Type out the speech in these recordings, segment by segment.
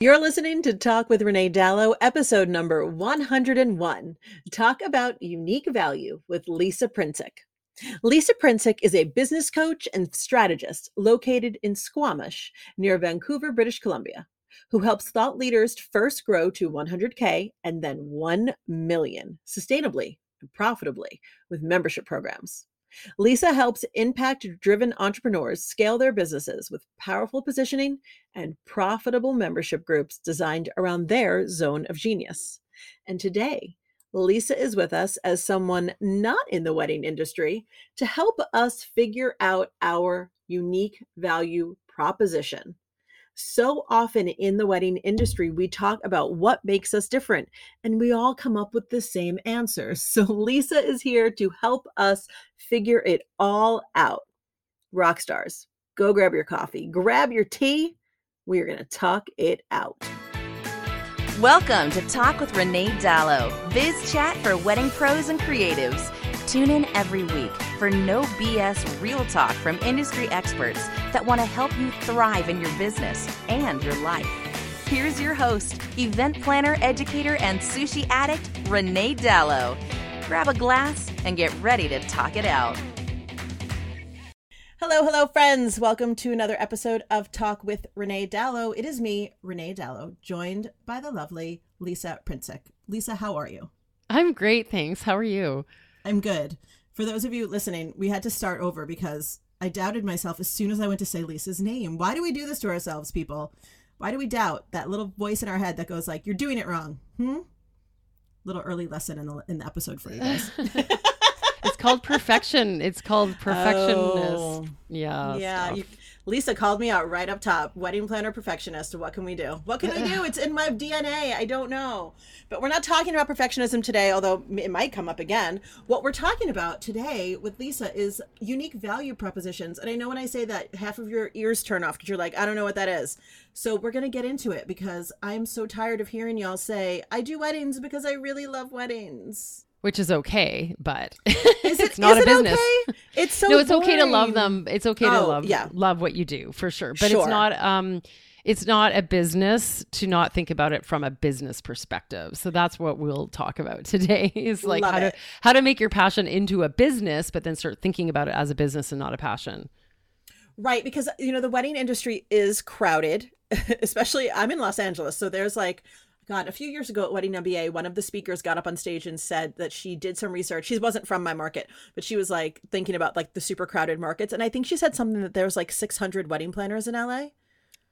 You're listening to Talk with Renee Dalo, episode number 101. Talk about unique value with Lisa Princic. Lisa Princic is a business coach and strategist located in Squamish, near Vancouver, British Columbia, who helps thought leaders first grow to 100K and then 1 million sustainably and profitably with membership programs. Lisa helps impact driven entrepreneurs scale their businesses with powerful positioning and profitable membership groups designed around their zone of genius. And today, Lisa is with us as someone not in the wedding industry to help us figure out our unique value proposition so often in the wedding industry, we talk about what makes us different, and we all come up with the same answers. So, Lisa is here to help us figure it all out. Rock stars, go grab your coffee, grab your tea. We are going to talk it out. Welcome to Talk with Renee Dalo, biz chat for wedding pros and creatives. Tune in every week for no BS real talk from industry experts that want to help you thrive in your business and your life. Here's your host, event planner, educator, and sushi addict, Renee Dalo. Grab a glass and get ready to talk it out. Hello, hello, friends. Welcome to another episode of Talk with Renee Dalo. It is me, Renee Dalo, joined by the lovely Lisa Princic. Lisa, how are you? I'm great, thanks. How are you? I'm good. For those of you listening, we had to start over because I doubted myself as soon as I went to say Lisa's name. Why do we do this to ourselves, people? Why do we doubt that little voice in our head that goes like, "You're doing it wrong"? Hmm. Little early lesson in the in the episode for you guys. it's called perfection. It's called perfectionist. Oh, yeah. Yeah. You, Lisa called me out right up top. Wedding planner perfectionist. What can we do? What can we do? It's in my DNA. I don't know. But we're not talking about perfectionism today, although it might come up again. What we're talking about today with Lisa is unique value propositions. And I know when I say that, half of your ears turn off because you're like, I don't know what that is. So we're going to get into it because I'm so tired of hearing y'all say, I do weddings because I really love weddings which is okay, but it, it's not a business. It okay? It's so no. It's boring. okay to love them. It's okay oh, to love yeah. love what you do for sure, but sure. it's not. Um, it's not a business to not think about it from a business perspective. So that's what we'll talk about today. Is like love how it. to how to make your passion into a business, but then start thinking about it as a business and not a passion. Right, because you know the wedding industry is crowded, especially I'm in Los Angeles, so there's like God, a few years ago at Wedding MBA, one of the speakers got up on stage and said that she did some research. She wasn't from my market, but she was like thinking about like the super crowded markets. And I think she said something that there's like 600 wedding planners in LA.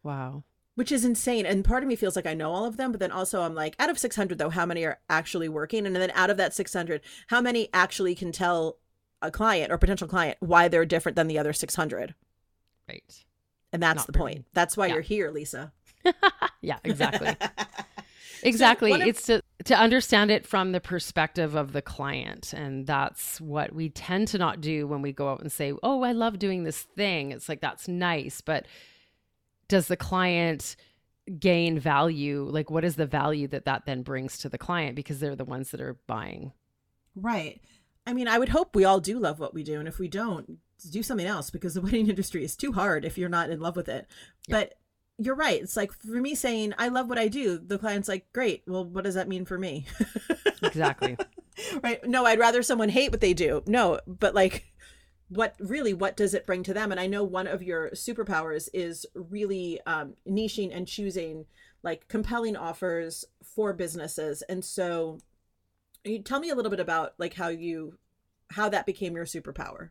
Wow. Which is insane. And part of me feels like I know all of them, but then also I'm like, out of 600, though, how many are actually working? And then out of that 600, how many actually can tell a client or potential client why they're different than the other 600? Right. And that's Not the point. That's why yeah. you're here, Lisa. yeah, exactly. Exactly. So it's to to understand it from the perspective of the client and that's what we tend to not do when we go out and say, "Oh, I love doing this thing." It's like that's nice, but does the client gain value? Like what is the value that that then brings to the client because they're the ones that are buying. Right. I mean, I would hope we all do love what we do and if we don't, do something else because the wedding industry is too hard if you're not in love with it. Yeah. But you're right. It's like for me saying I love what I do, the client's like, "Great. Well, what does that mean for me?" exactly. right. No, I'd rather someone hate what they do. No, but like what really what does it bring to them? And I know one of your superpowers is really um niching and choosing like compelling offers for businesses. And so you tell me a little bit about like how you how that became your superpower.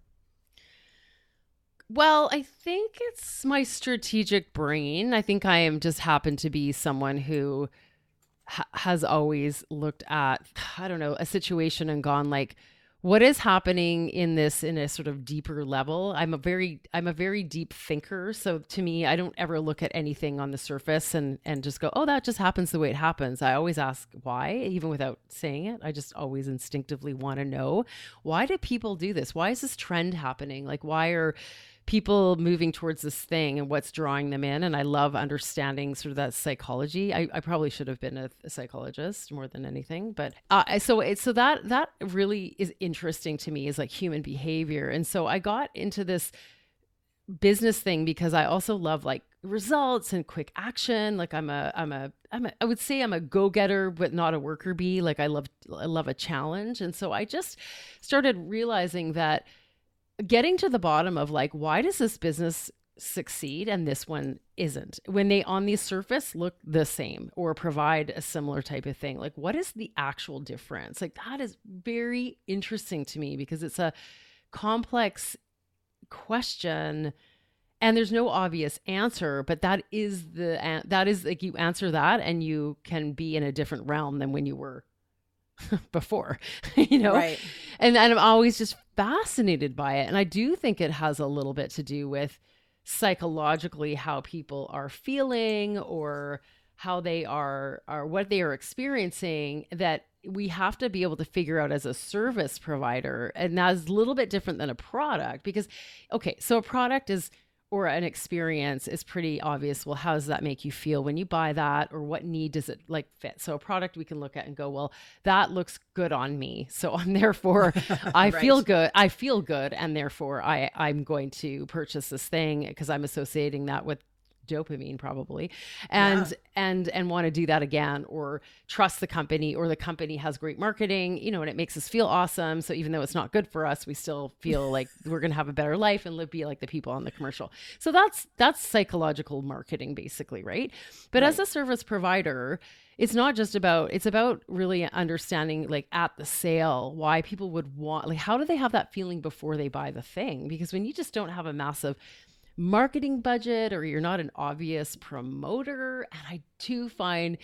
Well, I think it's my strategic brain. I think I am just happen to be someone who ha- has always looked at, I don't know, a situation and gone like, what is happening in this in a sort of deeper level? I'm a very i'm a very deep thinker. So to me i don't ever look at anything on the surface and and just go oh that just happens the way it happens. I always ask why even without saying it. I just always instinctively want to know why do people do this? Why is this trend happening? Like why are people moving towards this thing and what's drawing them in. And I love understanding sort of that psychology. I, I probably should have been a, a psychologist more than anything, but uh, so it, so that that really is interesting to me is like human behavior. And so I got into this business thing because I also love like results and quick action. Like I'm a I'm a I'm a I would say I'm a go-getter but not a worker bee. Like I love I love a challenge. And so I just started realizing that getting to the bottom of like why does this business succeed and this one isn't when they on the surface look the same or provide a similar type of thing like what is the actual difference like that is very interesting to me because it's a complex question and there's no obvious answer but that is the that is like you answer that and you can be in a different realm than when you were before, you know? Right. And, and I'm always just fascinated by it. And I do think it has a little bit to do with psychologically how people are feeling or how they are or what they are experiencing that we have to be able to figure out as a service provider and that's a little bit different than a product because okay so a product is or an experience is pretty obvious. Well, how does that make you feel when you buy that, or what need does it like fit? So a product we can look at and go, well, that looks good on me, so I'm therefore I right. feel good. I feel good, and therefore I I'm going to purchase this thing because I'm associating that with dopamine probably and yeah. and and want to do that again or trust the company or the company has great marketing you know and it makes us feel awesome so even though it's not good for us we still feel like we're going to have a better life and live be like the people on the commercial so that's that's psychological marketing basically right but right. as a service provider it's not just about it's about really understanding like at the sale why people would want like how do they have that feeling before they buy the thing because when you just don't have a massive marketing budget or you're not an obvious promoter. And I do find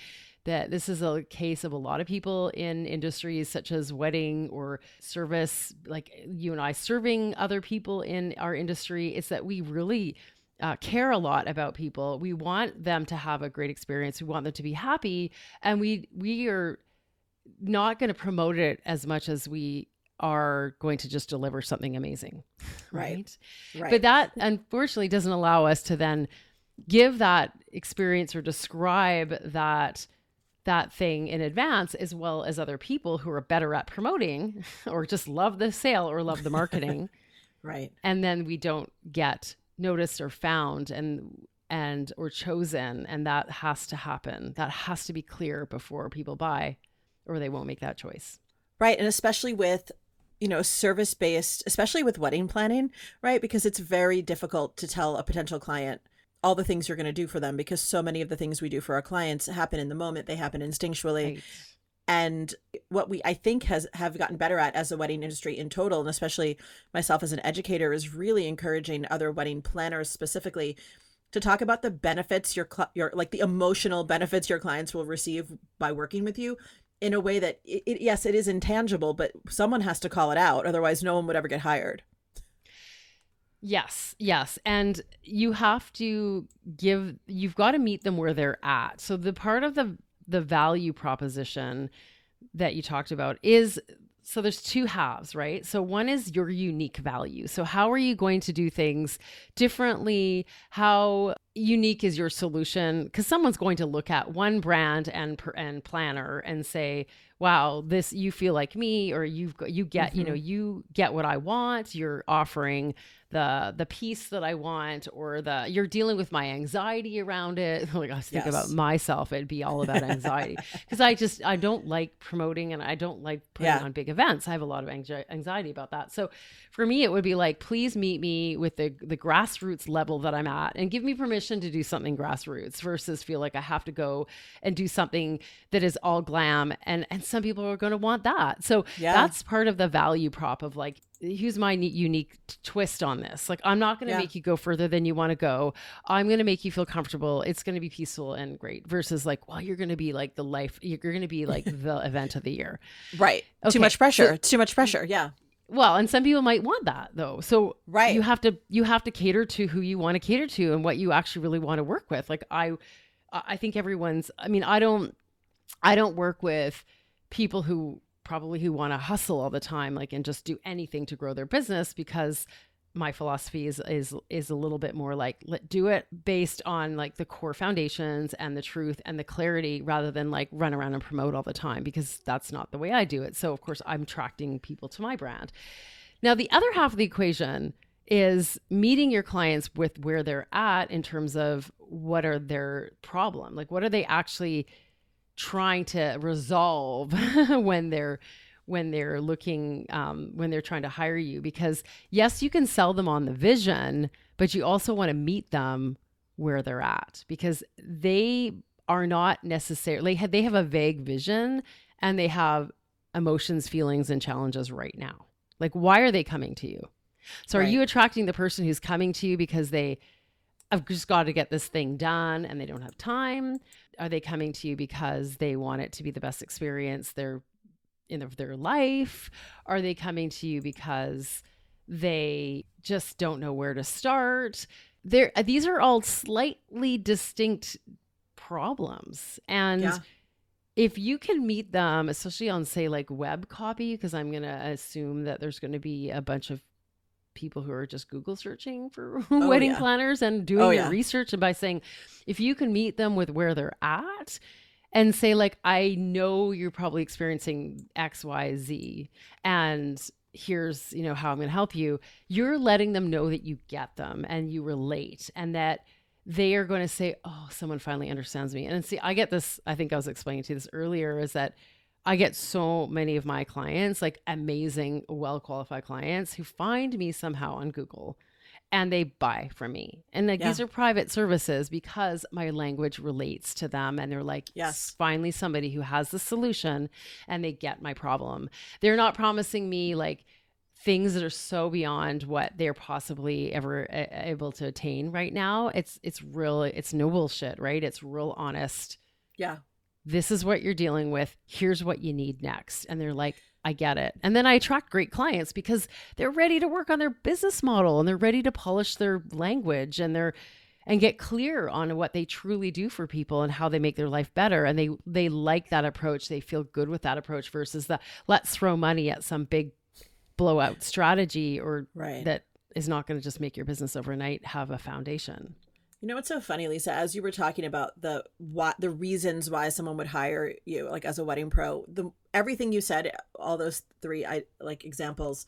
that this is a case of a lot of people in industries such as wedding or service, like you and I serving other people in our industry. is that we really uh, care a lot about people. We want them to have a great experience. We want them to be happy, and we we are not going to promote it as much as we are going to just deliver something amazing. Right? right. But that unfortunately doesn't allow us to then give that experience or describe that that thing in advance as well as other people who are better at promoting or just love the sale or love the marketing. right. And then we don't get noticed or found and and or chosen and that has to happen. That has to be clear before people buy or they won't make that choice. Right. And especially with you know, service based, especially with wedding planning, right? Because it's very difficult to tell a potential client all the things you're going to do for them because so many of the things we do for our clients happen in the moment, they happen instinctually. Right. And what we I think has have gotten better at as a wedding industry in total, and especially myself as an educator, is really encouraging other wedding planners specifically to talk about the benefits your your like the emotional benefits your clients will receive by working with you in a way that it, it, yes it is intangible but someone has to call it out otherwise no one would ever get hired. Yes yes. And you have to give you've got to meet them where they're at. So the part of the the value proposition that you talked about is so there's two halves, right? So one is your unique value. So how are you going to do things differently? How unique is your solution? Because someone's going to look at one brand and and planner and say, "Wow, this you feel like me," or you've you get mm-hmm. you know mm-hmm. you get what I want." You're offering the the peace that I want or the you're dealing with my anxiety around it. like I was thinking yes. about myself, it'd be all about anxiety because I just I don't like promoting and I don't like putting yeah. on big events. I have a lot of anxiety about that. So for me, it would be like, please meet me with the the grassroots level that I'm at and give me permission to do something grassroots versus feel like I have to go and do something that is all glam and and some people are going to want that. So yeah. that's part of the value prop of like here's my unique twist on this. Like, I'm not going to yeah. make you go further than you want to go. I'm going to make you feel comfortable. It's going to be peaceful and great versus like, well, you're going to be like the life, you're going to be like the event of the year. Right. Okay. Too much pressure. So, too much pressure. Yeah. well, and some people might want that though. So right. you have to you have to cater to who you want to cater to and what you actually really want to work with. Like I I think everyone's I mean, I don't I don't work with people who probably who want to hustle all the time like and just do anything to grow their business because my philosophy is is is a little bit more like let do it based on like the core foundations and the truth and the clarity rather than like run around and promote all the time because that's not the way I do it. So of course I'm attracting people to my brand. Now the other half of the equation is meeting your clients with where they're at in terms of what are their problem like what are they actually trying to resolve when they're when they're looking um, when they're trying to hire you because yes you can sell them on the vision but you also want to meet them where they're at because they are not necessarily they have a vague vision and they have emotions feelings and challenges right now like why are they coming to you so right. are you attracting the person who's coming to you because they have just got to get this thing done and they don't have time are they coming to you because they want it to be the best experience they're in their life? Are they coming to you because they just don't know where to start? There, uh, these are all slightly distinct problems, and yeah. if you can meet them, especially on say like web copy, because I'm going to assume that there's going to be a bunch of people who are just Google searching for oh, wedding yeah. planners and doing oh, yeah. research, and by saying if you can meet them with where they're at and say like i know you're probably experiencing x y z and here's you know how i'm going to help you you're letting them know that you get them and you relate and that they are going to say oh someone finally understands me and see i get this i think i was explaining to you this earlier is that i get so many of my clients like amazing well qualified clients who find me somehow on google and they buy from me. And like yeah. these are private services because my language relates to them and they're like, yes, finally somebody who has the solution and they get my problem. They're not promising me like things that are so beyond what they're possibly ever a- able to attain right now. It's it's real it's no bullshit, right? It's real honest. Yeah. This is what you're dealing with. Here's what you need next. And they're like, I get it. And then I attract great clients because they're ready to work on their business model and they're ready to polish their language and they're and get clear on what they truly do for people and how they make their life better and they they like that approach. They feel good with that approach versus the let's throw money at some big blowout strategy or right. that is not going to just make your business overnight have a foundation. You know what's so funny, Lisa? As you were talking about the what the reasons why someone would hire you, like as a wedding pro, the everything you said, all those three I like examples,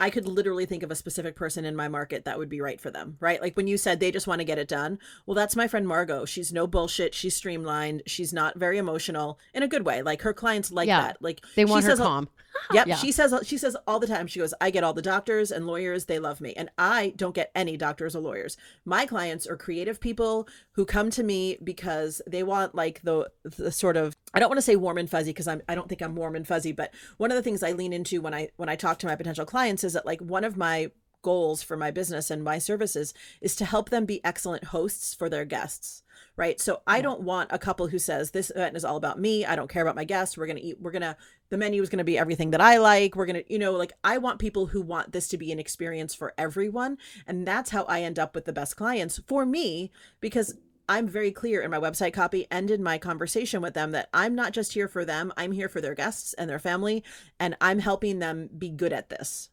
I could literally think of a specific person in my market that would be right for them, right? Like when you said they just want to get it done. Well, that's my friend Margot. She's no bullshit. She's streamlined. She's not very emotional in a good way. Like her clients like yeah, that. Like they want her calm. Yep. Yeah. She says she says all the time. She goes, I get all the doctors and lawyers. They love me, and I don't get any doctors or lawyers. My clients are creative people who come to me because they want like the the sort of I don't want to say warm and fuzzy because I'm I don't think I'm warm and fuzzy, but one of the things I lean into when I when I talk to my potential clients is that like one of my goals for my business and my services is to help them be excellent hosts for their guests right? So i don't want a couple who says this event is all about me i don't care about my guests we're gonna eat we're gonna the menu is gonna be everything that i like we're gonna you know like i want people who want this to be an experience for everyone and that's how i end up with the best clients for me because I'm very clear in my website copy and in my conversation with them that I'm not just here for them, I'm here for their guests and their family, and I'm helping them be good at this.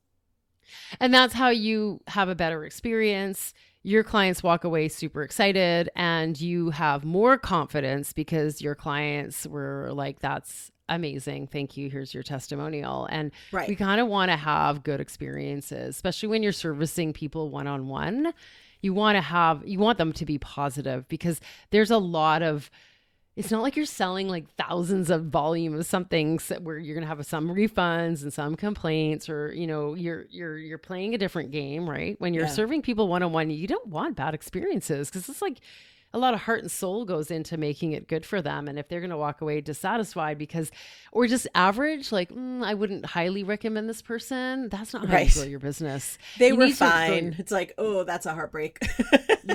And that's how you have a better experience. Your clients walk away super excited and you have more confidence because your clients were like, that's amazing. Thank you. Here's your testimonial. And right. we kind of want to have good experiences, especially when you're servicing people one on one. You want to have, you want them to be positive because there's a lot of, it's not like you're selling like thousands of volume of something where you're going to have some refunds and some complaints or you know you're you're you're playing a different game right when you're yeah. serving people one-on-one you don't want bad experiences because it's like a lot of heart and soul goes into making it good for them. And if they're going to walk away dissatisfied because or just average like mm, i wouldn't highly recommend this person that's not how right. you grow your business. They you were fine. It's like oh that's a heartbreak.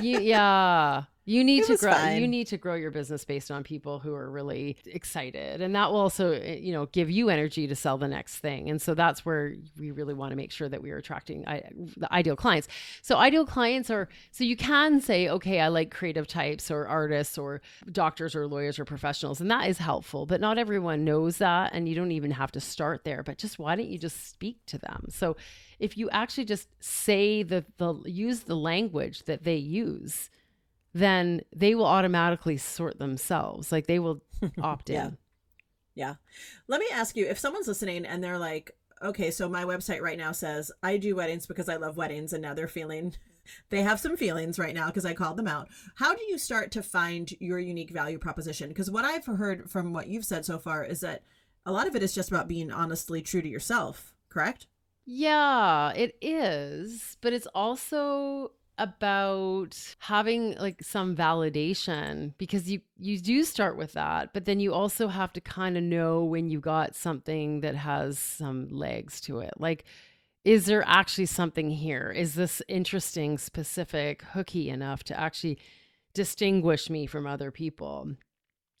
You, yeah You need It to grow. fine. You need to grow your business based on people who are really excited, and that will also, eh, you know, give you energy to sell the next thing. And so that's where we really want to make sure that we are attracting I, the ideal clients. So ideal clients are so you can say, okay, I like creative types or artists or doctors or lawyers or professionals, and that is helpful. But not everyone knows that, and you don't even have to start there. But just why don't you just speak to them? So if you actually just say the the use the language that they use then they will automatically sort themselves. Like they will opt in. Yeah. Yeah. Let me ask you if someone's listening and they're like, okay, so my website right now says I do weddings because I love weddings, and now they're feeling they have some feelings right now because I called them out. How do you start to find your unique value proposition? Because what I've heard from what you've said so far is that a lot of it is just about being honestly true to yourself, correct? Yeah, it is, but it's also about having like some validation because you you do start with that but then you also have to kind of know when you got something that has some legs to it. Like is there actually something here? Is this interesting specific hooky enough to actually distinguish me from other people?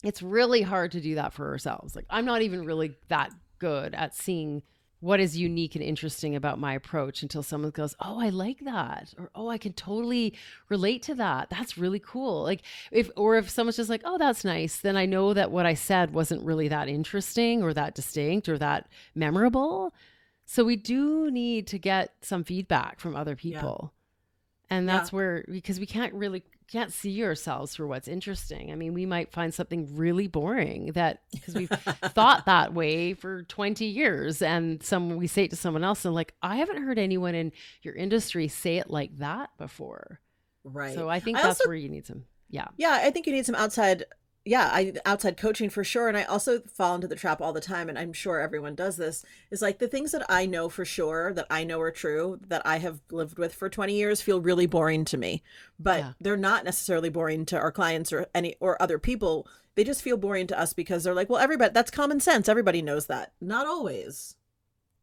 It's really hard to do that for ourselves. Like i'm not even really that good at seeing what is unique and interesting about my approach until someone goes, "Oh, I like that," or "Oh, I can totally relate to that. That's really cool." Like if or if someone's just like, "Oh, that's nice," then I know that what I said wasn't really that interesting or that distinct or that memorable. So we do need to get some feedback from other people. And that's Yeah. where because we can't really can't see ourselves for what's interesting. I mean, we might find something really boring that because we've thought that way for 20 years and some we say it to someone else and like, I haven't heard anyone in your industry say it like that before. Right. So I think I that's also- where you need some yeah. Yeah, I think you need some outside yeah, I outside coaching for sure and I also fall into the trap all the time and I'm sure everyone does this is like the things that I know for sure that I know are true that I have lived with for 20 years feel really boring to me. But Yeah. they're not necessarily boring to our clients or any or other people. They just feel boring to us because they're like, well, everybody that's common sense. Everybody knows that. Not always.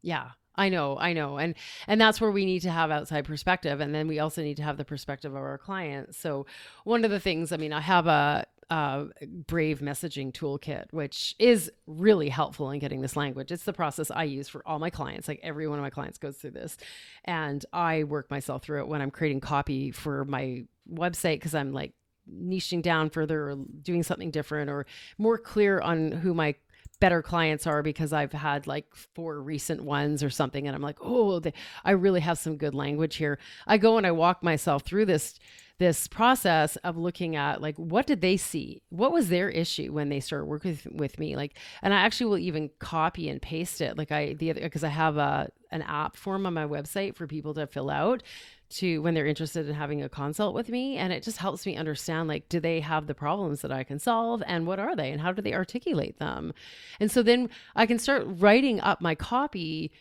Yeah. I know, I know. And and that's where we need to have outside perspective and then we also need to have the perspective of our clients. So one of the things, I mean, I have a uh, brave messaging toolkit, which is really helpful in getting this language. It's the process I use for all my clients. Like every one of my clients goes through this. And I work myself through it when I'm creating copy for my website because I'm like niching down further or doing something different or more clear on who my better clients are because I've had like four recent ones or something and I'm like, "Oh, they, I really have some good language here." I go and I walk myself through this this process of looking at like what did they see? What was their issue when they started working with, with me? Like and I actually will even copy and paste it like I the other because I have a an app form on my website for people to fill out to when they're interested in having a consult with me and it just helps me understand like do they have the problems that I can solve and what are they and how do they articulate them and so then I can start writing up my copy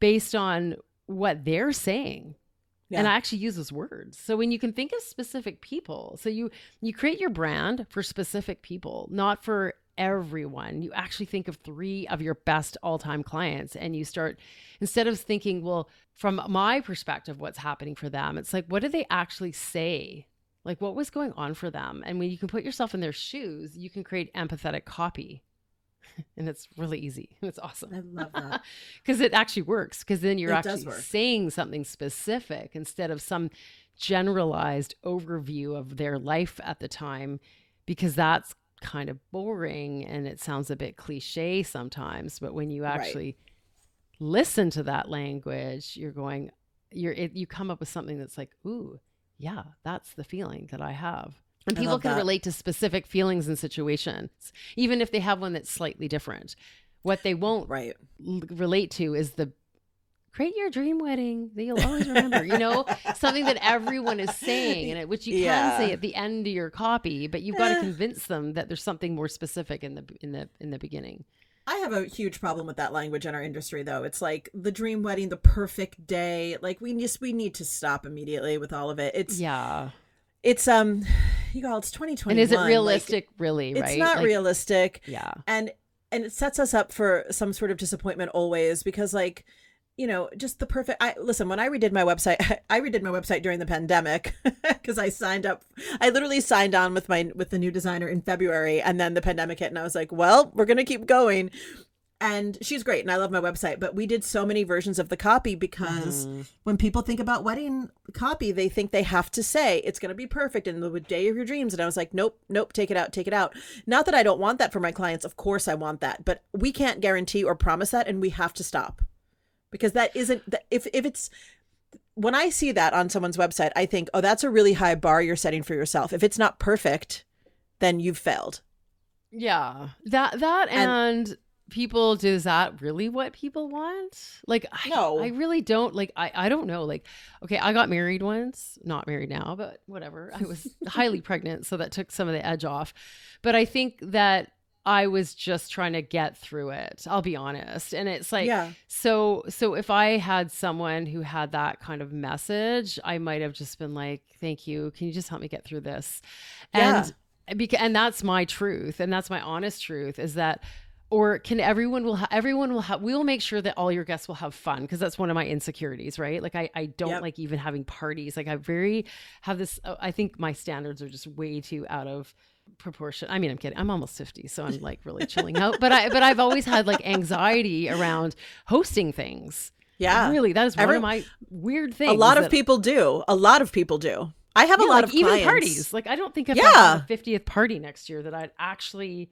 based on what they're saying and I actually use those words. So when you can think of specific people, so you you create your brand for specific people, not for everyone. You actually think of 3 of your best all-time clients and you start instead of thinking, well, from my perspective what's happening for them, it's like what did they actually say? Like what was going on for them? And when you can put yourself in their shoes, you can create empathetic copy. and it's really easy. It's awesome I love that. because it actually works because then you're It actually saying something specific instead of some generalized overview of their life at the time because that's kind of boring and it sounds a bit cliche sometimes but when you Right. actually listen to that language you're going you're it, you come up with something that's like ooh yeah that's the feeling that i have and I people can that. relate to specific feelings and situations even if they have one that's slightly different what they won't Right. l- relate to is the create your dream wedding that you'll always remember you know something that everyone is saying and it, which you can say at the end of your copy but you've got to Eh. convince them that there's something more specific in the in the in the beginning I have a huge problem with that language in our industry though. It's like the dream wedding, the perfect day. Like we just we need to stop immediately with all of it. It's yeah it's um you all it's 2020 and is it like, realistic really it's right not Like, realistic. yeah And and it sets us up for some sort of disappointment always because like you know, just the perfect. I listen when I redid my website. I redid my website during the pandemic because I signed up. I literally signed on with my with the new designer in February, and then the pandemic hit, and I was like, "Well, we're gonna keep going." And she's great, and I love my website. But we did so many versions of the copy because mm. when people think about wedding copy, they think they have to say it's gonna be perfect and the day of your dreams. And I was like, "Nope, nope, take it out, take it out." Not that I don't want that for my clients. Of course, I want that, but we can't guarantee or promise that, and we have to stop because that isn't if if it's when I see that on someone's website, I think, oh, that's a really high bar you're setting for yourself. If it's not perfect, then you've failed. Yeah, that that and, and people does that really what people want like no. I, I really don't like I, I don't know like okay i got married once not married now but whatever i was highly pregnant so that took some of the edge off but i think that I was just trying to get through it. I'll be honest. And it's like yeah. so so if I had someone who had that kind of message, I might have just been like, "Thank you. Can you just help me get through this?" And yeah. because and that's my truth and that's my honest truth is that or can everyone will ha- everyone will have we will make sure that all your guests will have fun because that's one of my insecurities right like i i don't yep. like even having parties like i very have this uh, i think my standards are just way too out of proportion. I mean, I'm kidding. I'm almost 50, so I'm like really chilling out. But I but I've always had like anxiety around hosting things. Yeah. Really, that is one Every, of my weird things. A lot of people do. A lot of people do. I have yeah, a lot like of even clients. parties. Like I don't think if yeah. A 50th party next year that I'd actually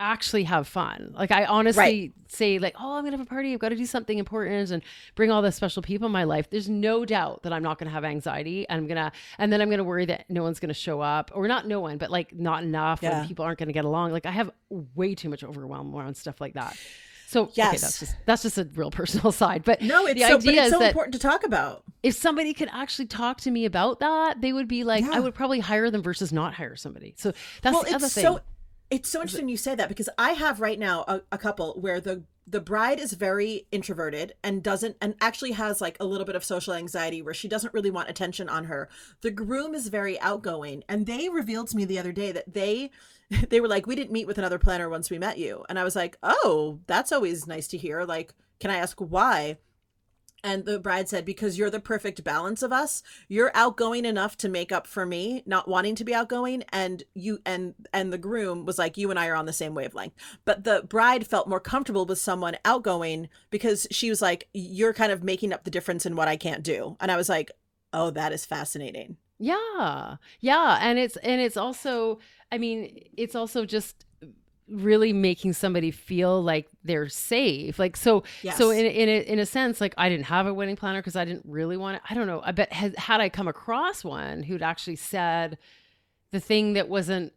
actually have fun. Like I honestly right. say like, "Oh, I'm going to have a party. I've got to do something important and bring all the special people in my life." There's no doubt that I'm not going to have anxiety and I'm going to and then I'm going to worry that no one's going to show up or not no one, but like not enough yeah. or people aren't going to get along. Like I have way too much overwhelm around stuff like that. So yes. okay, that's just that's just a real personal side. But no, it's the so, idea it's is so important to talk about. If somebody could actually talk to me about that, they would be like, yeah. I would probably hire them versus not hire somebody. So that's well, the other thing. So it's so interesting you say that because I have right now a, a, couple where the the bride is very introverted and doesn't and actually has like a little bit of social anxiety where she doesn't really want attention on her. The groom is very outgoing and they revealed to me the other day that they they were like we didn't meet with another planner once we met you. And I was like, "Oh, that's always nice to hear. Like, can I ask why?" And the bride said, Because you're the perfect balance of us. You're outgoing enough to make up for me not wanting to be outgoing. And you and and the groom was like, You and I are on the same wavelength. But the bride felt more comfortable with someone outgoing because she was like, You're kind of making up the difference in what I can't do. And I was like, Oh, that is fascinating. Yeah. Yeah. And it's and it's also I mean, it's also just really making somebody feel like they're safe. Like so yes. so in, in, a, in a sense like i didn't have a wedding planner because i didn't really want to i don't know i bet had, had i come across one who'd actually said the thing that wasn't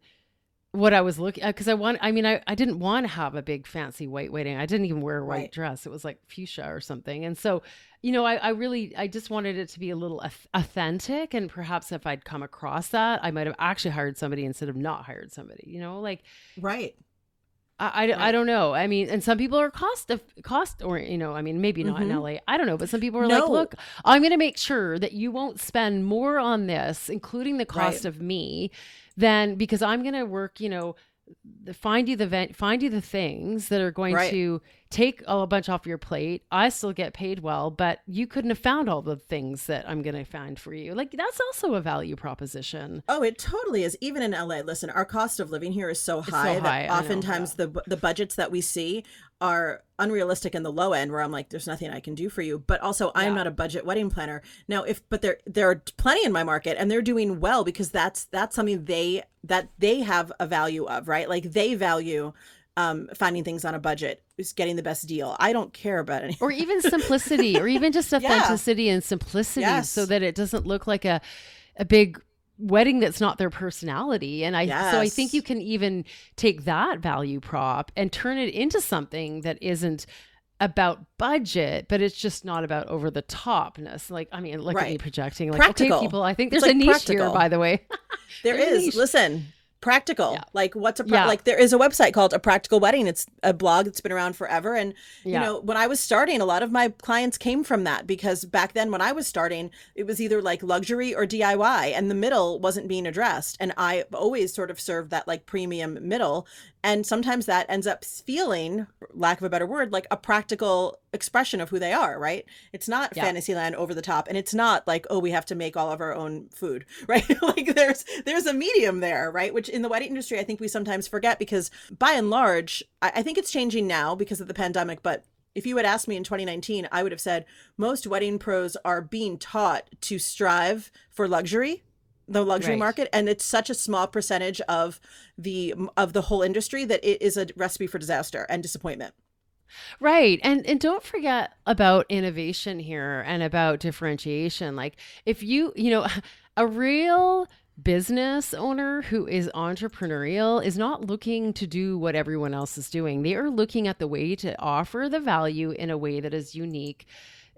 what i was looking at uh, because i want i mean I, I didn't want to have a big fancy white wedding. I didn't even wear a white right. dress. It was like fuchsia or something. And so you know I, I really i just wanted it to be a little authentic. And perhaps if i'd come across that i might have actually hired somebody instead of not hired somebody you know like right I, I. I, don't know. I mean, and some people are cost of cost or you know, I mean, maybe not mm-hmm. in LA. I don't know, but some people are no. like, look, I'm going to make sure that you won't spend more on this, including the cost right. of me, than because I'm going to work, you know, find you the vent, find you the things that are going right. to take a bunch off your plate. I still get paid well, but you couldn't have found all the things that I'm going to find for you. Like that's also a value proposition. Oh, it totally is. Even in LA, listen, our cost of living here is so high, so high that oftentimes know, yeah. the the budgets that we see are unrealistic in the low end where I'm like there's nothing I can do for you but also I'm not a budget wedding planner now if but there there are plenty in my market and they're doing well because that's that's something they that they have a value of right like they value um, finding things on a budget is getting the best deal. I don't care about it. Or even simplicity, or even just authenticity yeah. and simplicity, yes. so that it doesn't look like a a big wedding that's not their personality. And I yes. so I think you can even take that value prop and turn it into something that isn't about budget, but it's just not about over the topness. Like, I mean, look right. at me projecting. Like, practical. okay, people, I think there's like a niche practical. here, by the way. there is. Listen, practical yeah. like what's a yeah. like there is a website called a practical wedding it's a blog that's been around forever and yeah. you know when i was starting a lot of my clients came from that because back then when i was starting it was either like luxury or diy and the middle wasn't being addressed and i always sort of served that like premium middle And sometimes that ends up feeling, lack of a better word, like a practical expression of who they are, right? It's not yeah. Fantasyland over the top, and it's not like, oh, we have to make all of our own food, right? like there's there's a medium there, right? Which in the wedding industry, I think we sometimes forget because by and large, I, I think it's changing now because of the pandemic, but if you had asked me in 2019, I would have said most wedding pros are being taught to strive for luxury the luxury right. market and it's such a small percentage of the of the whole industry that it is a recipe for disaster and disappointment Right. And and don't forget about innovation here and about differentiation. Like if you, you know, a real business owner who is entrepreneurial is not looking to do what everyone else is doing. They are looking at the way to offer the value in a way that is unique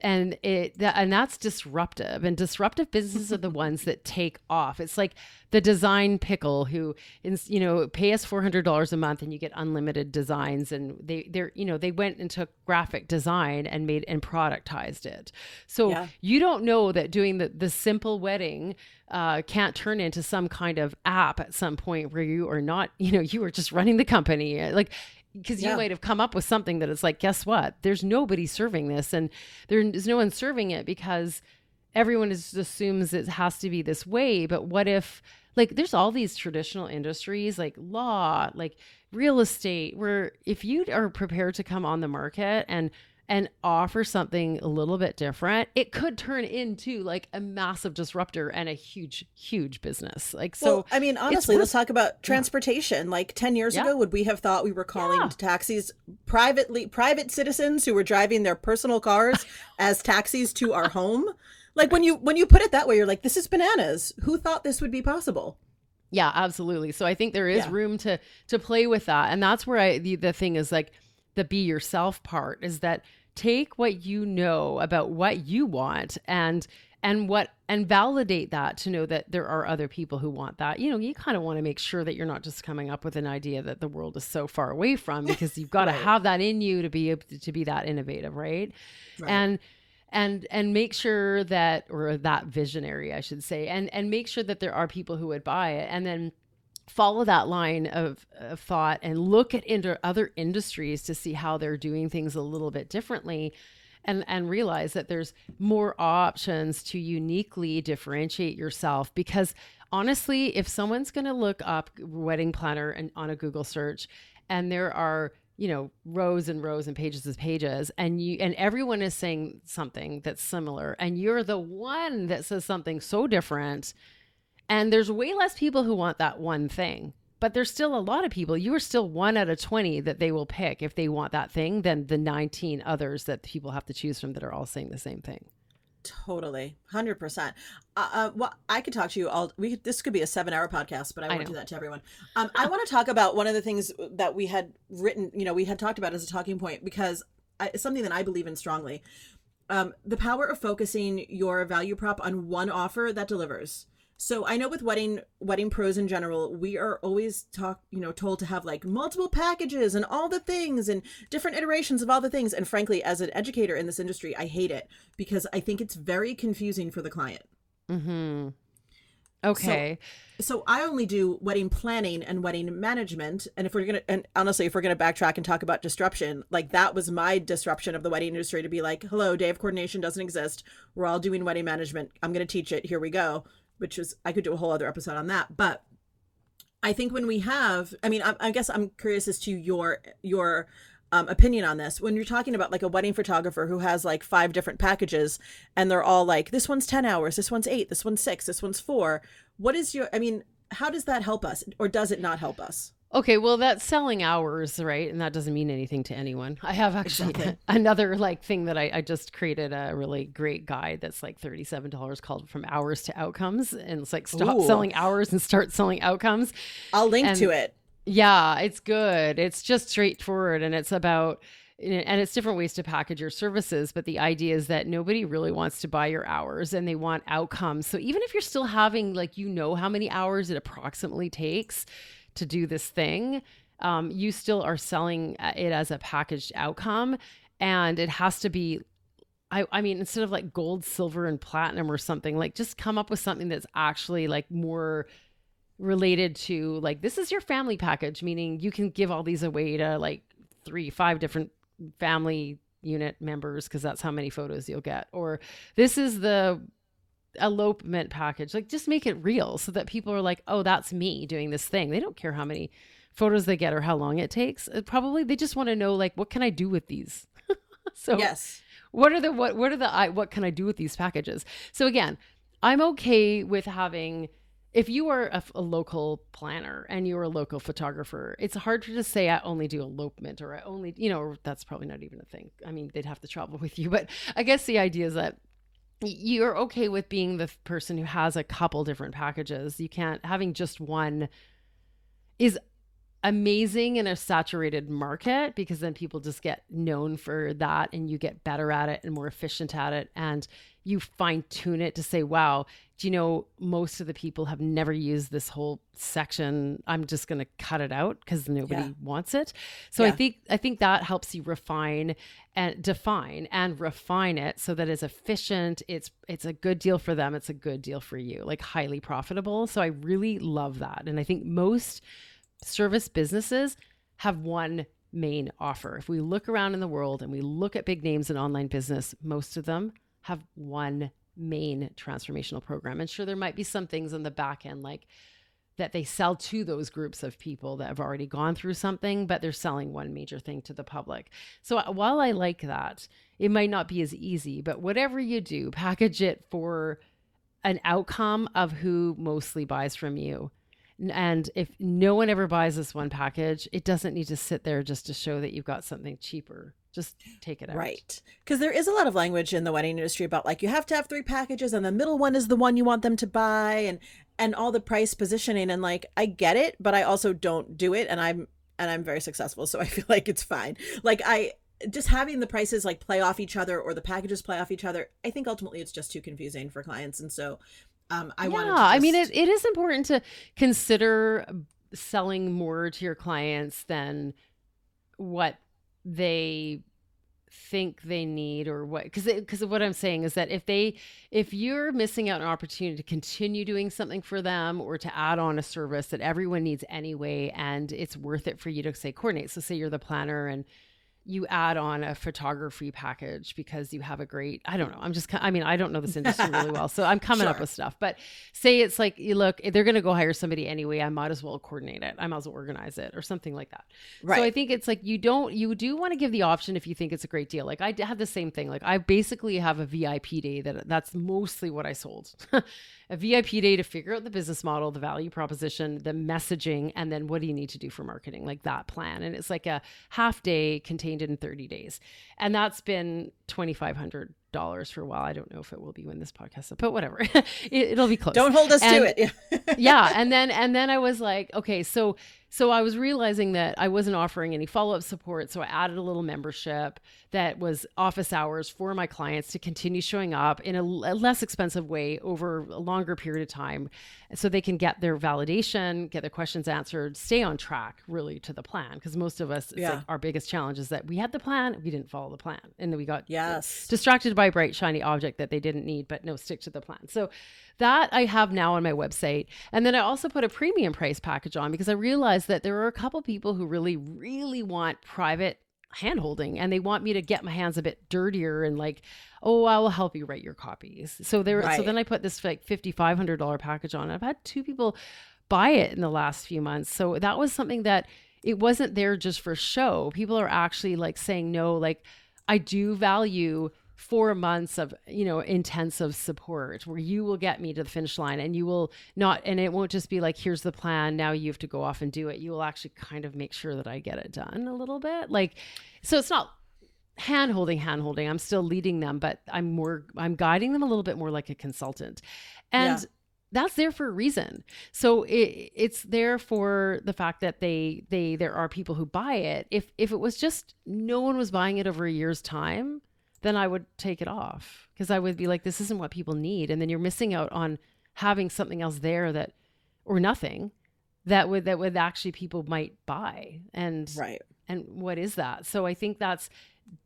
and it that, and that's disruptive and disruptive businesses are the ones that take off it's like the design pickle who is you know pay us $400 a month and you get unlimited designs and they they're you know they went and took graphic design and made and productized it so yeah. you don't know that doing the the simple wedding uh, can't turn into some kind of app at some point where you are not, you know, you are just running the company. Like because you yeah. might have come up with something that it's like, guess what? There's nobody serving this, and there's no one serving it because everyone is, assumes it has to be this way. But what if, like, there's all these traditional industries like law, like real estate, where if you are prepared to come on the market and and offer something a little bit different, it could turn into like a massive disruptor and a huge, huge business. Like, so well, I mean, honestly, let's talk about transportation. Yeah. Like 10 years yeah. ago, would we have thought we were calling yeah. taxis privately, private citizens who were driving their personal cars as taxis to our home? Like when you when you put it that way, you're like, this is bananas. Who thought this would be possible? Yeah, absolutely. So I think there is room to to play with that, and that's where I the, the thing is like the be yourself part is that take what you know about what you want and and what and validate that to know that there are other people who want that. You know you kind of want to make sure that you're not just coming up with an idea that the world is so far away from because you've got to have that in you to be able to, to be that innovative right? right. And and and make sure that or that visionary i should say and and make sure that there are people who would buy it. And then follow that line of, of, thought and look at into other industries to see how they're doing things a little bit differently and and realize that there's more options to uniquely differentiate yourself because honestly if someone's going to look up wedding planner and on a google search and there are you know rows and rows and pages of pages and you and everyone is saying something that's similar and you're the one that says something so different and there's way less people who want that one thing. But there's still a lot of people. You are still one out of 20 that they will pick if they want that thing than the 19 others that people have to choose from that are all saying the same thing. Totally, hundred uh, percent. Uh, well, I could talk to you all. We this could be a seven-hour podcast, but I, I won't know. do that to everyone. Um, I want to talk about one of the things that we had written. You know, we had talked about as a talking point because I, it's something that I believe in strongly. Um, the power of focusing your value prop on one offer that delivers. So I know with wedding wedding pros in general, we are always talk, you know, told to have like multiple packages and all the things and different iterations of all the things. And frankly, as an educator in this industry, I hate it because I think it's very confusing for the client. Mm-hmm. Okay. So, so, I only do wedding planning and wedding management. And if we're gonna, and honestly, if we're gonna backtrack and talk about disruption, like that was my disruption of the wedding industry to be like, hello, day of coordination doesn't exist. We're all doing wedding management. I'm gonna teach it. Here we go which is I could do a whole other episode on that. But I think when we have, I mean, I, I guess I'm curious as to your your um, opinion on this. When you're talking about like a wedding photographer who has like five different packages and they're all like, this one's 10 hours, this one's eight, this one's six, this one's four. What is your, I mean, how does that help us or does it not help us? Okay, well that's selling hours, right? And that doesn't mean anything to anyone. I have actually exactly. another like thing that I, I just created a really great guide that's like thirty-seven dollars called From Hours to Outcomes. And it's like stop Ooh. selling hours and start selling outcomes. I'll link and to it. Yeah, it's good. It's just straightforward and it's about and it's different ways to package your services but the idea is that nobody really wants to buy your hours and they want outcomes so even if you're still having like you know how many hours it approximately takes to do this thing, um, you still are selling uh, it as a packaged outcome. And it has to be, I, I mean, instead of like gold, silver, and platinum or something, like just come up with something that's actually like more related to like this is your family package meaning you can give all these away to like three five different family unit members because that's how many photos you'll get or this is the elopement package like just make it real so that people are like oh that's me doing this thing. They don't care how many photos they get or how long it takes. It probably they just want to know like what can i do with these? So yes. what are the what what are the I, what can i do with these packages? So again i'm okay with having if you are a, a, local planner and you're a local photographer, it's hard to just say I only do elopement or I only, you know, that's probably not even a thing. I mean, they'd have to travel with you, but I guess the idea is that you're okay with being the person who has a couple different packages. You can't having just one is amazing in a saturated market because then people just get known for that and you get better at it and more efficient at it. And you fine tune it to say wow do you know most of the people have never used this whole section. I'm just going to cut it out because nobody yeah. wants it. So yeah. i think i think that helps you refine and define and refine it so that it's efficient. It's it's a good deal for them. It's a good deal for you. Like highly profitable. So i really love that. And i think most service businesses have one main offer. If we look around in the world and we look at big names in online business, most of them have one main transformational program. And sure, there might be some things on the back end like that they sell to those groups of people that have already gone through something, but they're selling one major thing to the public. So uh, while I like that, it might not be as easy, but whatever you do, package it for an outcome of who mostly buys from you and if no one ever buys this one package, it doesn't need to sit there just to show that you've got something cheaper. Just take it out. Right. Because there is a lot of language in the wedding industry about like you have to have three packages and the middle one is the one you want them to buy and and all the price positioning and like I get it, but I also don't do it and I'm and I'm very successful, so I feel like it's fine. Like I just having the prices like play off each other or the packages play off each other, I think ultimately it's just too confusing for clients. And so um, I yeah, just... I mean, it, it is important to consider selling more to your clients than what they think they need or what because because what i'm saying is that if they if you're missing out an opportunity to continue doing something for them or to add on a service that everyone needs anyway and it's worth it for you to say coordinate. So say you're the planner and you add on a photography package because you have a great i don't know. I'm just i mean i don't know this industry really well so i'm coming sure. up with stuff. But say it's like you look eh, they're going to go hire somebody anyway i might as well coordinate it. I might as well organize it or something like that. Right so i think it's like you don't you do want to give the option if you think it's a great deal. Like i have the same thing. Like i basically have a vip day that that's mostly what i sold. A VIP day to figure out the business model, the value proposition, the messaging, and then what do you need to do for marketing, like that plan. And it's like a half day contained in 30 days. And that's been 2,500 dollars for a while. I don't know if it will be when this podcast, but whatever, it, will be close. Don't hold us and, to it. yeah, and then and then I was like, okay, so so I was realizing that I wasn't offering any follow up support, so I added a little membership that was office hours for my clients to continue showing up in a, a less expensive way over a longer period of time, so they can get their validation, get their questions answered, stay on track really to the plan. Because most of us, yeah. Like our biggest challenge is that we had the plan, we didn't follow the plan, and then we got yes distracted by a bright shiny object that they didn't need, but no, stick to the plan. So that I have now on my website. And then I also put a premium price package on because I realized that there are a couple people who really, really want private handholding and they want me to get my hands a bit dirtier and like oh i will help you write your copies so there right. so then i put this like $5500 package on i've had two people buy it in the last few months so that was something that it wasn't there just for show people are actually like saying no like i do value four months of you know intensive support where you will get me to the finish line and you will not and it won't just be like here's the plan. Now you have to go off and do it. You will actually kind of make sure that i get it done a little bit. Like so it's not hand holding hand holding. I'm still leading them but i'm more i'm guiding them a little bit more like a consultant. And yeah that's there for a reason. So it, it's there for the fact that they they there are people who buy it. If if it was just no one was buying it over a year's time, then I would take it off because I would be like, this isn't what people need. And then you're missing out on having something else there that, or nothing that would, that would actually people might buy. And, right. And what is that? So I think that's,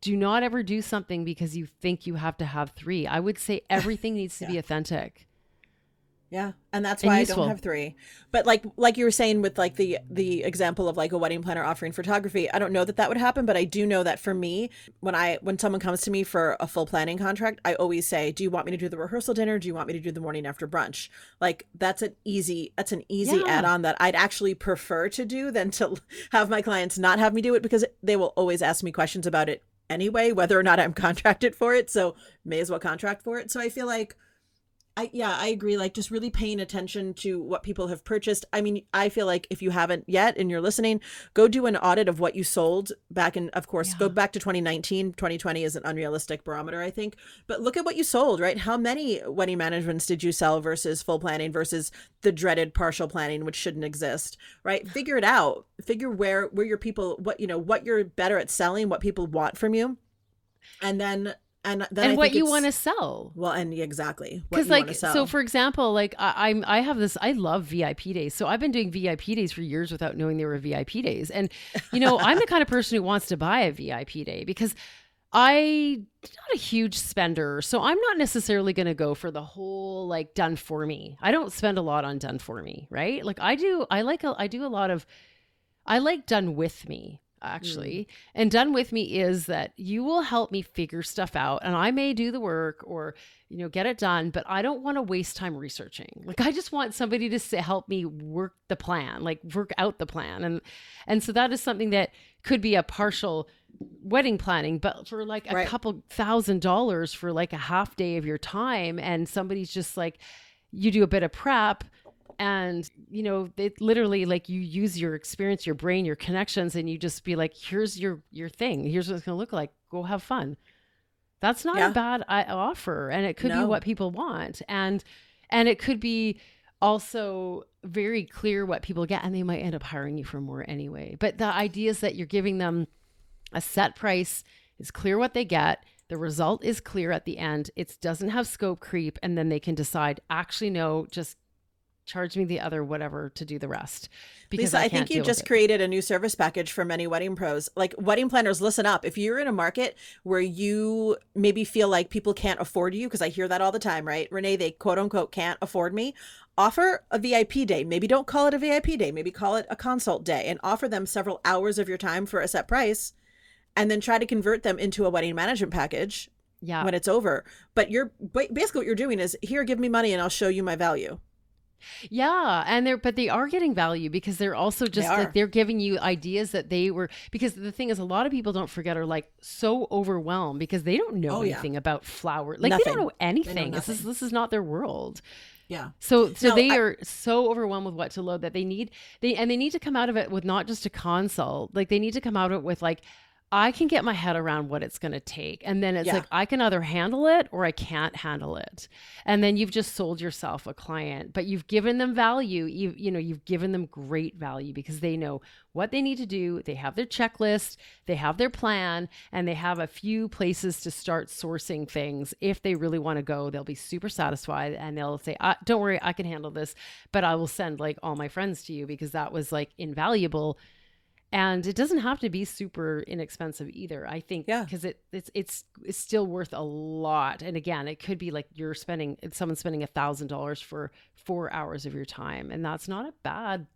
do not ever do something because you think you have to have three. I would say everything needs to yeah. be authentic. Yeah, and that's why and I don't have three. But like like you were saying with like the the example of like a wedding planner offering photography, I don't know that that would happen, but I do know that for me, when I when someone comes to me for a full planning contract, I always say, "Do you want me to do the rehearsal dinner? Do you want me to do the morning after brunch?" Like that's an easy that's an easy yeah. add-on that I'd actually prefer to do than to have my clients not have me do it because they will always ask me questions about it anyway, whether or not I'm contracted for it. So may as well contract for it. So I feel like I yeah, I agree. Like just really paying attention to what people have purchased. I mean, I feel like if you haven't yet and you're listening, go do an audit of what you sold back in of course, yeah. go back to 2019. 2020 is an unrealistic barometer, I think. But look at what you sold, right? How many wedding managements did you sell versus full planning versus the dreaded partial planning which shouldn't exist, right? Figure it out. Figure where where your people what you know, what you're better at selling, what people want from you. And then and then and what you want to sell. Well, and exactly because like so, for example, like I, I'm I have this. I love VIP days, so I've been doing VIP days for years without knowing they were VIP days. And you know, I'm the kind of person who wants to buy a VIP day because I not a huge spender, so I'm not necessarily going to go for the whole like done for me. I don't spend a lot on done for me, right? Like I do. I like a, I do a lot of. I like done with me actually. Mm. And done with me is that you will help me figure stuff out and I may do the work or you know get it done, but I don't want to waste time researching. Like I just want somebody to say, help me work the plan, like work out the plan. And and so that is something that could be a partial wedding planning, but for like a right. couple thousand dollars for like a half day of your time and somebody's just like you do a bit of prep and you know it literally like you use your experience your brain your connections and you just be like here's your your thing here's what it's going to look like go have fun that's not yeah. a bad uh, offer and it could no. be what people want and and it could be also very clear what people get and they might end up hiring you for more anyway but the idea is that you're giving them a set price it's clear what they get the result is clear at the end it doesn't have scope creep and then they can decide actually no just charge me the other whatever to do the rest because Lisa, I, I think you just created a new service package for many wedding pros. Like wedding planners, listen up. If you're in a market where you maybe feel like people can't afford you, because I hear that all the time, right? Renee, they quote unquote can't afford me. Offer a VIP day. Maybe don't call it a VIP day. Maybe call it a consult day and offer them several hours of your time for a set price and then try to convert them into a wedding management package yeah. when it's over. But you're basically what you're doing is here, give me money and I'll show you my value. Yeah, and they're but they are getting value because they're also just they like they're giving you ideas that they were because the thing is a lot of people don't forget are like so overwhelmed because they don't know oh, anything yeah. about flower. Like nothing. they don't know anything. Know this is this is not their world. Yeah. So so no, they I, are so overwhelmed with what to load that they need they and they need to come out of it with not just a consult. Like they need to come out of it with like I can get my head around what it's going to take. And then it's yeah. like, I can either handle it or I can't handle it. And then you've just sold yourself a client, but you've given them value. You, you know, you've given them great value because they know what they need to do. They have their checklist, they have their plan, and they have a few places to start sourcing things. If they really want to go, they'll be super satisfied and they'll say, uh, don't worry, I can handle this, but I will send like all my friends to you because that was like invaluable and it doesn't have to be super inexpensive either i think yeah. because it it's it's it's still worth a lot. And again it could be like you're spending someone spending a thousand dollars for four hours of your time and that's not a bad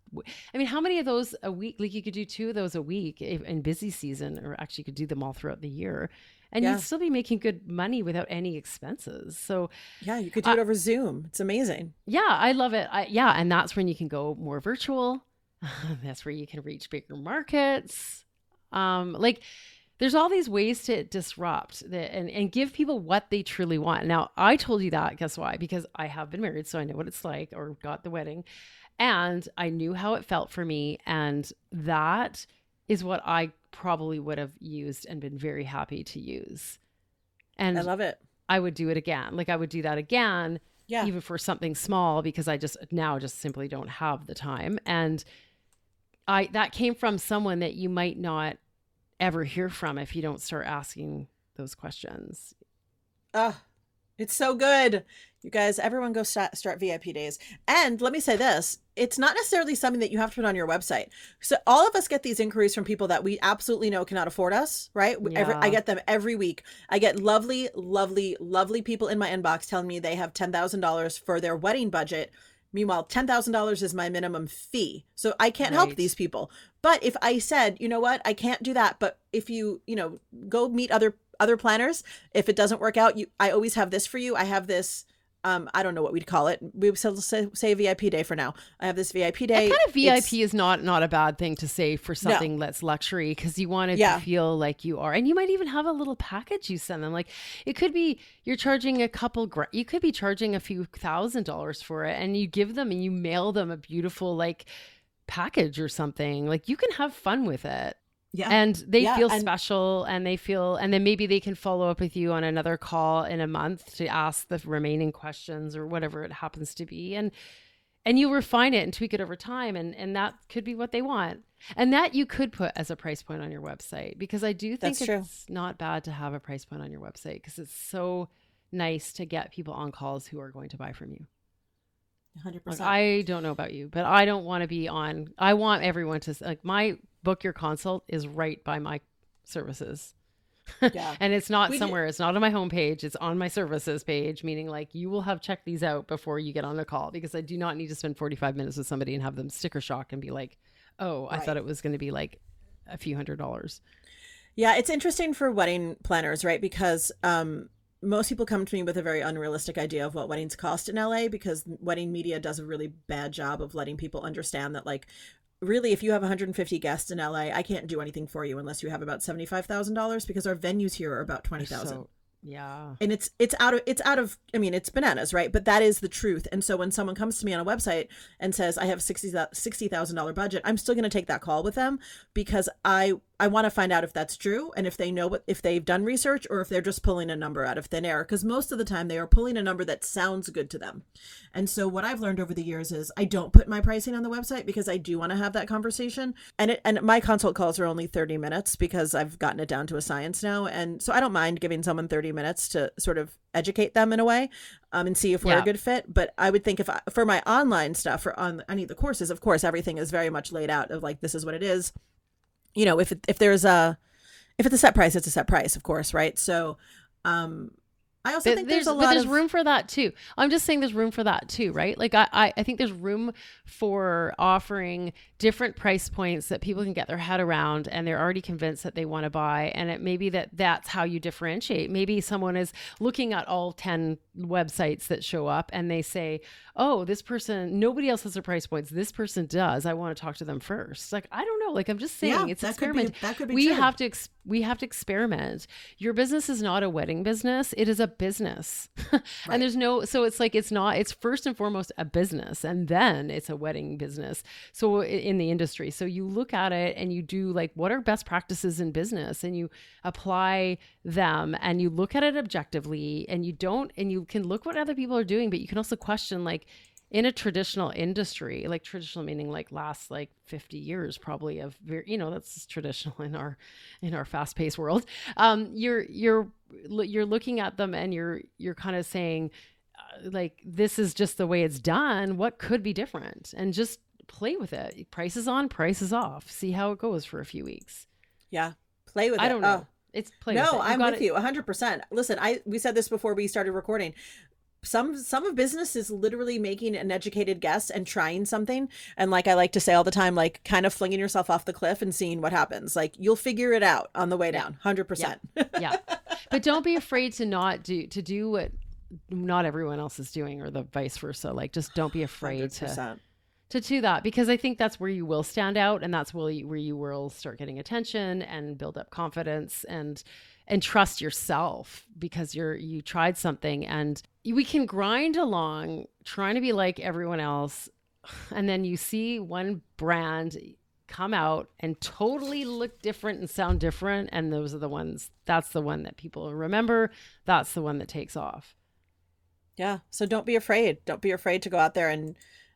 i mean how many of those a week like you could do two of those a week in busy season or actually you could do them all throughout the year and yeah. you'd still be making good money without any expenses. So yeah you could do uh, it over zoom. It's amazing. Yeah i love it. I, yeah and that's when you can go more virtual that's where you can reach bigger markets. Um, like there's all these ways to disrupt the, and, and give people what they truly want. Now, I told you that, guess why? Because I have been married, so I know what it's like or got the wedding. And I knew how it felt for me. And that is what I probably would have used and been very happy to use. And I love it. I would do it again. Like I would do that again, yeah. even for something small, because I just now just simply don't have the time. And I that came from someone that you might not ever hear from if you don't start asking those questions. Uh, It's so good. You guys, everyone go start, start VIP days. And let me say this it's not necessarily something that you have to put on your website. So all of us get these inquiries from people that we absolutely know cannot afford us, right? Yeah. Every, I get them every week. I get lovely, lovely, lovely people in my inbox telling me they have $10,000 for their wedding budget. Meanwhile, $10,000 is my minimum fee. So I can't right. help these people. But if I said, you know what, I can't do that, but if you, you know, go meet other other planners, if it doesn't work out, you I always have this for you. I have this um, I don't know what we'd call it. We would say, say VIP day for now. I have this VIP day. And kind of VIP it's, is not not a bad thing to say for something no. that's luxury because you want to yeah. feel like you are, and you might even have a little package you send them. Like it could be you're charging a couple, you could be charging a few thousand dollars for it, and you give them and you mail them a beautiful like package or something. Like you can have fun with it. Yeah. And they yeah, feel and- special and they feel, and then maybe they can follow up with you on another call in a month to ask the remaining questions or whatever it happens to be. And, and you refine it and tweak it over time. And, and that could be what they want. And that you could put as a price point on your website because I do think That's it's true. not bad to have a price point on your website because it's so nice to get people on calls who are going to buy from you. 100%. Like, I don't know about you, but I don't want to be on. I want everyone to like my book your consult is right by my services. Yeah. and it's not we somewhere, did. it's not on my homepage, it's on my services page, meaning like you will have checked these out before you get on a call because I do not need to spend 45 minutes with somebody and have them sticker shock and be like, oh, right. I thought it was going to be like a few hundred dollars. Yeah, it's interesting for wedding planners, right? Because um, most people come to me with a very unrealistic idea of what weddings cost in LA because wedding media does a really bad job of letting people understand that like really if you have 150 guests in LA, I can't do anything for you unless you have about $75,000 because our venues here are about 20,000. So, yeah. And it's it's out of it's out of I mean it's bananas, right? But that is the truth. And so when someone comes to me on a website and says I have 60 $60,000 budget, I'm still going to take that call with them because I I want to find out if that's true and if they know what if they've done research or if they're just pulling a number out of thin air because most of the time they are pulling a number that sounds good to them. And so what I've learned over the years is I don't put my pricing on the website because I do want to have that conversation. And it and my consult calls are only 30 minutes because I've gotten it down to a science now and so I don't mind giving someone 30 minutes to sort of educate them in a way um, and see if we're yeah. a good fit. But I would think if I, for my online stuff or on any of the courses, of course, everything is very much laid out of like this is what it is you know, if it, if there's a if it's a set price, it's a set price, of course, right? So, um, I also think there's, there's a lot. But there's of... room for that too. I'm just saying there's room for that too, right? Like I, I, I think there's room for offering different price points that people can get their head around, and they're already convinced that they want to buy. And it may be that that's how you differentiate. Maybe someone is looking at all ten websites that show up, and they say, "Oh, this person, nobody else has their price points. This person does. I want to talk to them first. Like I don't know. Like I'm just saying, yeah, it's experiment. Could be, that could be we true. have to. Ex- we have to experiment. Your business is not a wedding business. It is a business. right. And there's no, so it's like, it's not, it's first and foremost a business and then it's a wedding business. So in the industry. So you look at it and you do like, what are best practices in business and you apply them and you look at it objectively and you don't, and you can look what other people are doing, but you can also question like, in a traditional industry like traditional meaning like last like 50 years probably of very you know that's traditional in our in our fast-paced world. Um you're you're you're looking at them and you're you're kind of saying uh, like this is just the way it's done. What could be different? And just play with it. Prices on prices off. See how it goes for a few weeks. Yeah. Play with I it. i don't know. Oh. It's play no, I'm with it. you 100%. Listen, I we said this before we started recording some some of business is literally making an educated guess and trying something. And like i like to say all the time like kind of flinging yourself off the cliff and seeing what happens. Like you'll figure it out on the way down 100% yeah, yeah. but don't be afraid to not do to do what not everyone else is doing or the vice versa. Like just don't be afraid 100%. to to do that because I think that's where you will stand out and that's where you, where you will start getting attention and build up confidence and and trust yourself because you're you tried something and we can grind along trying to be like everyone else and then you see one brand come out and totally look different and sound different and those are the ones that's the one that people remember that's the one that takes off. Yeah so don't be afraid. Don't be afraid to go out there and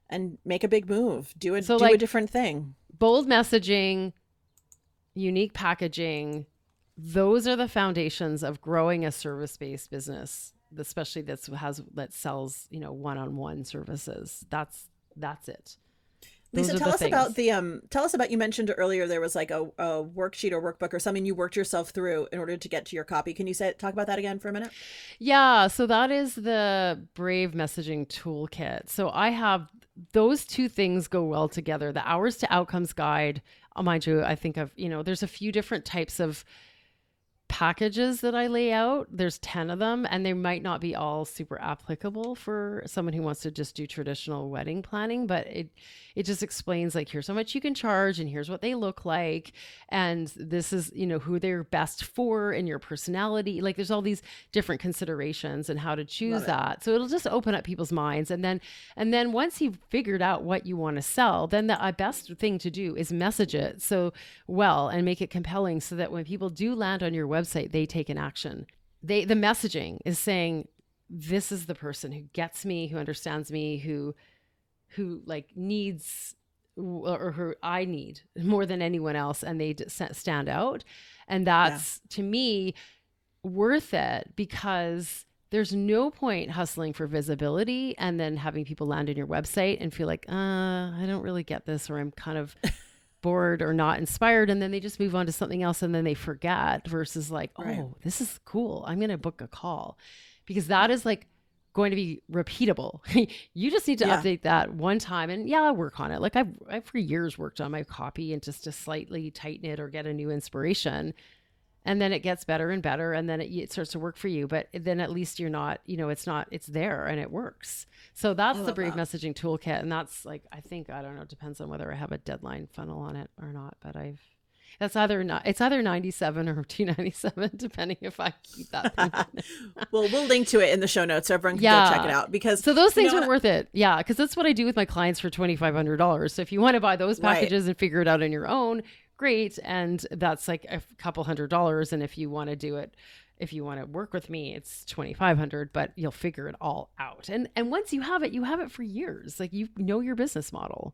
and make a big move. Do a so do like, a different thing. bold messaging unique packaging those are the foundations of growing a service based business especially that's has that sells you know one-on-one services that's that's it Those Lisa, tell us things. about the um. Tell us about you mentioned earlier there was like a, a worksheet or workbook or something you worked yourself through in order to get to your copy. Can you say talk about that again for a minute? Yeah, so that is the Brave Messaging Toolkit. So I have those two things go well together. The Hours to Outcomes Guide, uh, mind you, I think of you know there's a few different types of packages that I lay out. There's 10 of them, and they might not be all super applicable for someone who wants to just do traditional wedding planning, but it it just explains like here's how much you can charge and here's what they look like and this is you know who they're best for and your personality like there's all these different considerations and how to choose that so it'll just open up people's minds and then and then once you've figured out what you want to sell then the uh, best thing to do is message it so well and make it compelling so that when people do land on your website they take an action they the messaging is saying this is the person who gets me who understands me who who like needs or who I need more than anyone else and they stand out. And that's yeah. to me worth it because there's no point hustling for visibility and then having people land on your website and feel like, uh, I don't really get this or I'm kind of bored or not inspired and then they just move on to something else and then they forget versus like, right. oh, this is cool. I'm going to book a call. Because that is like going to be repeatable. you just need to yeah. update that one time and yeah, I'll work on it. Like I've, I've for years worked on my copy and just to slightly tighten it or get a new inspiration. And then it gets better and better and then it, it starts to work for you. But then at least you're not, you know, it's not, it's there and it works. So that's the Brave that. Messaging Toolkit. And that's like, I think, I don't know, it depends on whether I have a deadline funnel on it or not, but I've, that's either not. It's either ninety seven or two ninety seven, depending if I keep that. well, we'll link to it in the show notes so everyone can yeah. go check it out. Because so those things are worth it. Yeah, because that's what I do with my clients for twenty five hundred dollars. So if you want to buy those packages right. and figure it out on your own, great. And that's like a couple hundred dollars. And if you want to do it if you want to work with me it's 2500 but you'll figure it all out and and once you have it you have it for years like you know your business model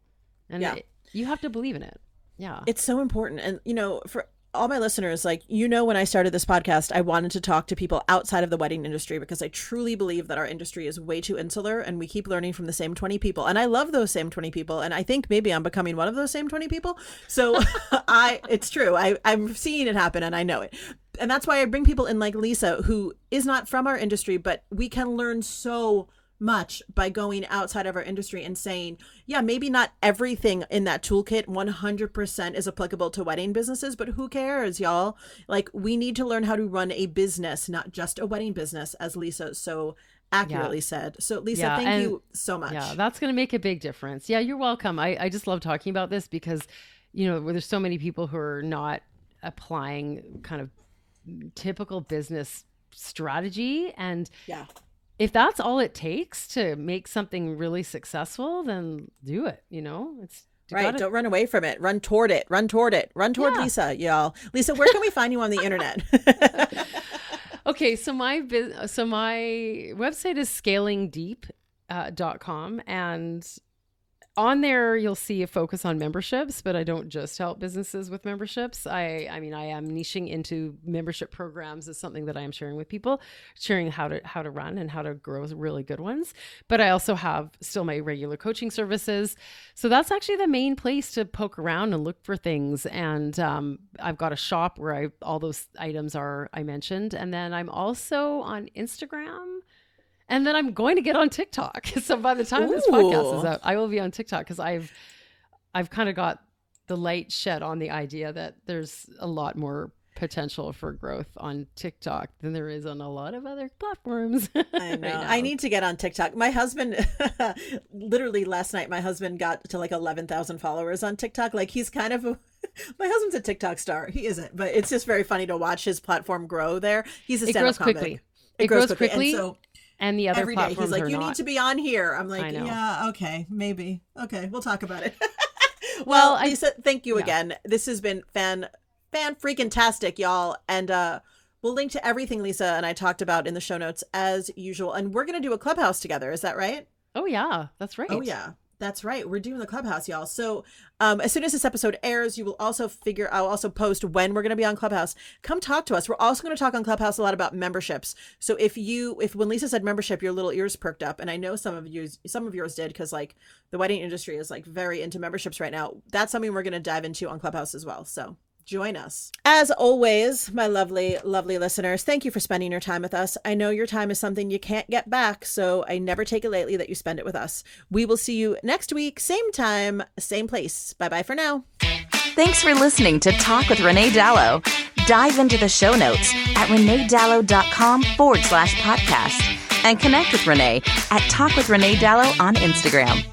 and yeah. it, you have to believe in it yeah. It's so important. And, you know, for all my listeners, like, you know, when I started this podcast, I wanted to talk to people outside of the wedding industry because I truly believe that our industry is way too insular and we keep learning from the same 20 people. And I love those same 20 people. And I think maybe I'm becoming one of those same 20 people. So I, it's true. I, I'm seeing it happen and I know it and that's why I bring people in like Lisa, who is not from our industry, but we can learn so much by going outside of our industry and saying, yeah, maybe not everything in that toolkit 100% is applicable to wedding businesses, but who cares, y'all? Like, we need to learn how to run a business, not just a wedding business, as Lisa so accurately yeah. said. So, Lisa, yeah, thank you so much. Yeah, that's going to make a big difference. Yeah, you're welcome. I, I just love talking about this because, you know, there's so many people who are not applying kind of typical business strategy and yeah if that's all it takes to make something really successful, then do it. You know, it's right. Gotta... Don't run away from it. Run toward it. Run toward it. Run toward yeah. Lisa, y'all. Lisa, where can we find you on the internet? okay, so my so my website is scalingdeep.com uh, dot com, and on there you'll see a focus on memberships but i don't just help businesses with memberships. I i mean i am niching into membership programs as something that i am sharing with people sharing how to how to run and how to grow really good ones. But i also have still my regular coaching services. So that's actually the main place to poke around and look for things. And um, i've got a shop where i all those items are i mentioned. And then i'm also on instagram and then I'm going to get on TikTok. So by the time Ooh. this podcast is out, I will be on TikTok because I've I've kind of got the light shed on the idea that there's a lot more potential for growth on TikTok than there is on a lot of other platforms. I know. right I need to get on TikTok. My husband, literally last night, my husband got to like 11,000 followers on TikTok. Like he's kind of a, my husband's a TikTok star. He isn't, but it's just very funny to watch his platform grow there. He's a stand-up it grows quickly. It, it, grows, grows quickly. quickly. so and the other every day. He's like you not. need to be on here. I'm like yeah okay maybe. Okay we'll talk about it. Well, well lisa thank you yeah. again. This has been fan fan freaking tastic y'all. And uh we'll link to everything lisa and i talked about in the show notes as usual. And we're gonna do a clubhouse together. Is that right? Oh yeah. That's right. Oh yeah That's right. We're doing the clubhouse, y'all. So, um, as soon as this episode airs, you will also figure. I'll also post when we're going to be on Clubhouse. Come talk to us. We're also going to talk on Clubhouse a lot about memberships. So, if you, if when Lisa said membership, your little ears perked up, and I know some of you, some of yours did, because like the wedding industry is like very into memberships right now. That's something we're going to dive into on Clubhouse as well. So, join us. As always, my lovely, lovely listeners, thank you for spending your time with us. I know your time is something you can't get back, so I never take it lightly that you spend it with us. We will see you next week, same time, same place. Bye bye for now. Thanks for listening to Talk with Renee Dalo. Dive into the show notes at reneedalo.com forward slash podcast and connect with Renee at Talk with Renee Dalo on Instagram.